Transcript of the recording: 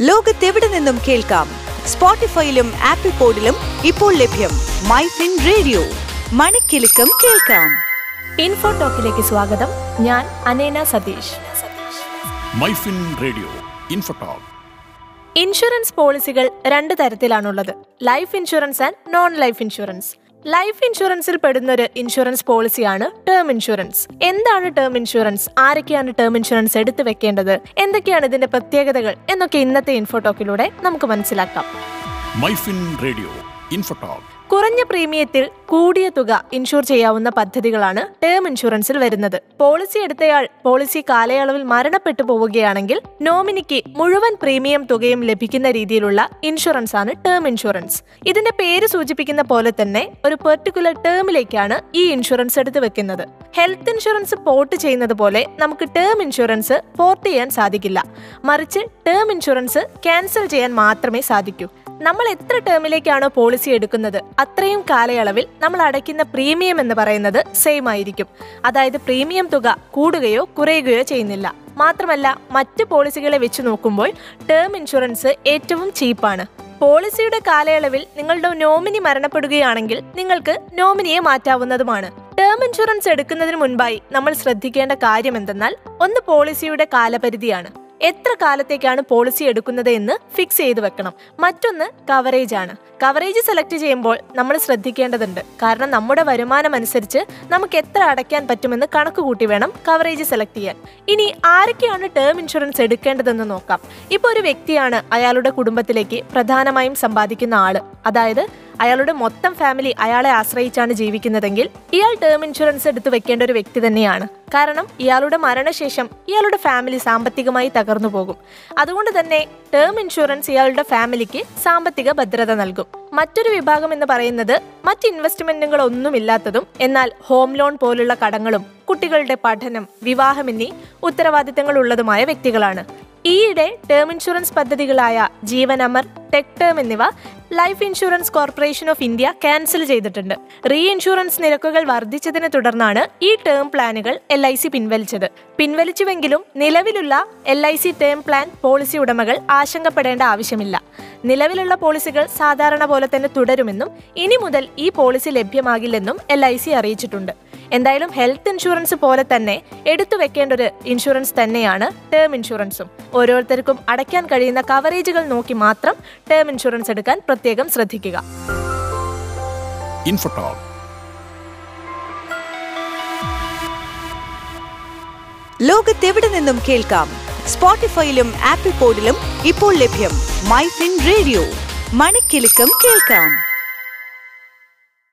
ലോകത്തെവിടെ നിന്നും കേൾക്കാം? സ്പോട്ടിഫൈയിലും ആപ്പിൾ പോഡിലും ഇപ്പോൾ ലഭ്യം മൈ ഫിൻ റേഡിയോ. മണിക്കെലക്കം കേൾക്കാം. ഇൻഫോ ടോക്കിലേക്ക് സ്വാഗതം. ഞാൻ അനേന Satheesh. MyFin radio InfoTalk. Insurance പോളിസികൾ രണ്ട് തരത്തിലാണുള്ളത്. Life insurance and non life insurance. Life ഇൻഷുറൻസിൽ പെടുന്ന ഒരു ഇൻഷുറൻസ് പോളിസിയാണ് ടേം ഇൻഷുറൻസ് എന്താണ് ടേം ഇൻഷുറൻസ് ആരൊക്കെയാണ് ടേം ഇൻഷുറൻസ് എടുത്തു വെക്കേണ്ടത്? എന്തൊക്കെയാണ് ഇതിന്റെ പ്രത്യേകതകൾ? എന്നൊക്കെ ഇന്നത്തെ ഇൻഫോടോക്കിലൂടെ നമുക്ക് മനസ്സിലാക്കാം. മൈഫിൻ റേഡിയോ ഇൻഫോടോക്ക് കുറഞ്ഞ പ്രീമിയത്തിൽ കൂടിയ തുക ഇൻഷുർ ചെയ്യാവുന്ന പദ്ധതികളാണ് ടേം ഇൻഷുറൻസിൽ വരുന്നത്. പോളിസി എടുത്തയാൾ പോളിസി കാലയളവിൽ മരണപ്പെട്ടു പോവുകയാണെങ്കിൽ നോമിനിക്ക് മുഴുവൻ പ്രീമിയം തുകയും ലഭിക്കുന്ന രീതിയിലുള്ള ഇൻഷുറൻസ് ആണ് ടേം ഇൻഷുറൻസ്. ഇതിന്റെ പേര് സൂചിപ്പിക്കുന്ന പോലെ തന്നെ ഒരു പെർട്ടിക്കുലർ ടേമിലേക്കാണ് ഈ ഇൻഷുറൻസ് എടുത്തു വെക്കുന്നത്. ഹെൽത്ത് ഇൻഷുറൻസ് പോർട്ട് ചെയ്യുന്നത് പോലെ നമുക്ക് ടേം ഇൻഷുറൻസ് പോർട്ട് ചെയ്യാൻ സാധിക്കില്ല. മറിച്ച് ടേം ഇൻഷുറൻസ് ക്യാൻസൽ ചെയ്യാൻ മാത്രമേ സാധിക്കൂ. നമ്മൾ എത്ര ടേമിലേക്കാണോ പോളിസി എടുക്കുന്നത് അത്രയും കാലയളവിൽ നമ്മൾ അടയ്ക്കുന്ന പ്രീമിയം എന്ന് പറയുന്നത് സെയിം ആയിരിക്കും. അതായത് പ്രീമിയം തുക കൂടുകയോ കുറയുകയോ ചെയ്യുന്നില്ല. മാത്രമല്ല മറ്റ് പോളിസികളെ വെച്ച് നോക്കുമ്പോൾ ടേം ഇൻഷുറൻസ് ഏറ്റവും ചീപ്പാണ് പോളിസിയുടെ കാലയളവിൽ നിങ്ങളുടെ നോമിനി മരണപ്പെടുകയാണെങ്കിൽ നിങ്ങൾക്ക് നോമിനിയെ മാറ്റാവുന്നതുമാണ്. ടേം ഇൻഷുറൻസ് എടുക്കുന്നതിന് മുൻപായി നമ്മൾ ശ്രദ്ധിക്കേണ്ട കാര്യം എന്തെന്നാൽ ഒന്ന് പോളിസിയുടെ കാലപരിധിയാണ്. എത്ര കാലത്തേക്കാണ് പോളിസി എടുക്കുന്നത് എന്ന് ഫിക്സ് ചെയ്ത് വെക്കണം. മറ്റൊന്ന് കവറേജ് ആണ്. കവറേജ് സെലക്ട് ചെയ്യുമ്പോൾ നമ്മൾ ശ്രദ്ധിക്കേണ്ടതുണ്ട്. കാരണം നമ്മുടെ വരുമാനം അനുസരിച്ച് നമുക്ക് എത്ര അടയ്ക്കാൻ പറ്റുമെന്ന് കണക്ക് കൂട്ടി വേണം കവറേജ് സെലക്ട് ചെയ്യാൻ. ഇനി ആരൊക്കെയാണ് ടേം ഇൻഷുറൻസ് എടുക്കേണ്ടതെന്ന് നോക്കാം. ഇപ്പോൾ ഒരു വ്യക്തിയാണ് അയാളുടെ കുടുംബത്തിലേക്ക് പ്രധാനമായും സമ്പാദിക്കുന്ന ആൾ. അതായത് അയാളുടെ മൊത്തം ഫാമിലി അയാളെ ആശ്രയിച്ചാണ് ജീവിക്കുന്നതെങ്കിൽ ഇയാൾ ടേം ഇൻഷുറൻസ് എടുത്തു വെക്കേണ്ട ഒരു വ്യക്തി തന്നെയാണ്. കാരണം ഇയാളുടെ മരണശേഷം ഇയാളുടെ ഫാമിലി സാമ്പത്തികമായി തകർന്നു പോകും. അതുകൊണ്ട് തന്നെ ടേം ഇൻഷുറൻസ് ഇയാളുടെ ഫാമിലിക്ക് സാമ്പത്തിക ഭദ്രത നൽകും. മറ്റൊരു വിഭാഗം എന്ന് പറയുന്നത് മറ്റ് ഇൻവെസ്റ്റ്മെന്റുകൾ ഒന്നുമില്ലാത്തതും എന്നാൽ ഹോം ലോൺ പോലുള്ള കടങ്ങളും കുട്ടികളുടെ പഠനം വിവാഹം എന്നീ ഉത്തരവാദിത്തങ്ങൾ ഉള്ളതുമായ വ്യക്തികളാണ്. ഈയിടെ ടേം ഇൻഷുറൻസ് പദ്ധതികളായ ജീവൻ അമർ ടെക് ടേം എന്നിവ life insurance corporation of India cancel ചെയ്തിട്ടുണ്ട്. റീ ഇൻഷുറൻസ് നിരക്കുകൾ വർദ്ധിച്ചതിനെ തുടർന്നാണ് ഈ ടേം പ്ലാനുകൾ എൽ ഐ സി പിൻവലിച്ചത്. പിൻവലിച്ചുവെങ്കിലും നിലവിലുള്ള L I C term plan policy ഉടമകൾ ആശങ്കപ്പെടേണ്ട ആവശ്യമില്ല. നിലവിലുള്ള പോളിസികൾ സാധാരണ പോലെ തന്നെ തുടരുമെന്നും ഇനി മുതൽ ഈ പോളിസി ലഭ്യമാകില്ലെന്നും എൽ ഐ സി അറിയിച്ചിട്ടുണ്ട്. എന്തായാലും ഹെൽത്ത് ഇൻഷുറൻസ് പോലെ തന്നെ എടുത്തു വെക്കേണ്ട ഒരു ഇൻഷുറൻസ് തന്നെയാണ് ടേം ഇൻഷുറൻസും ഓരോരുത്തർക്കും അടയ്ക്കാൻ കഴിയുന്ന കവറേജുകൾ നോക്കി മാത്രം ടേം ഇൻഷുറൻസ് എടുക്കാൻ പ്രത്യേകം ശ്രദ്ധിക്കുക. ലോകത്തെവിടെ നിന്നും കേൾക്കാം? സ്പോട്ടിഫൈയിലും ആപ്പിൾ പോഡിലും ഇപ്പോൾ ലഭ്യം. മൈ ഫിൻ റേഡിയോ മണിക്കെലക്കം കേൾക്കാം.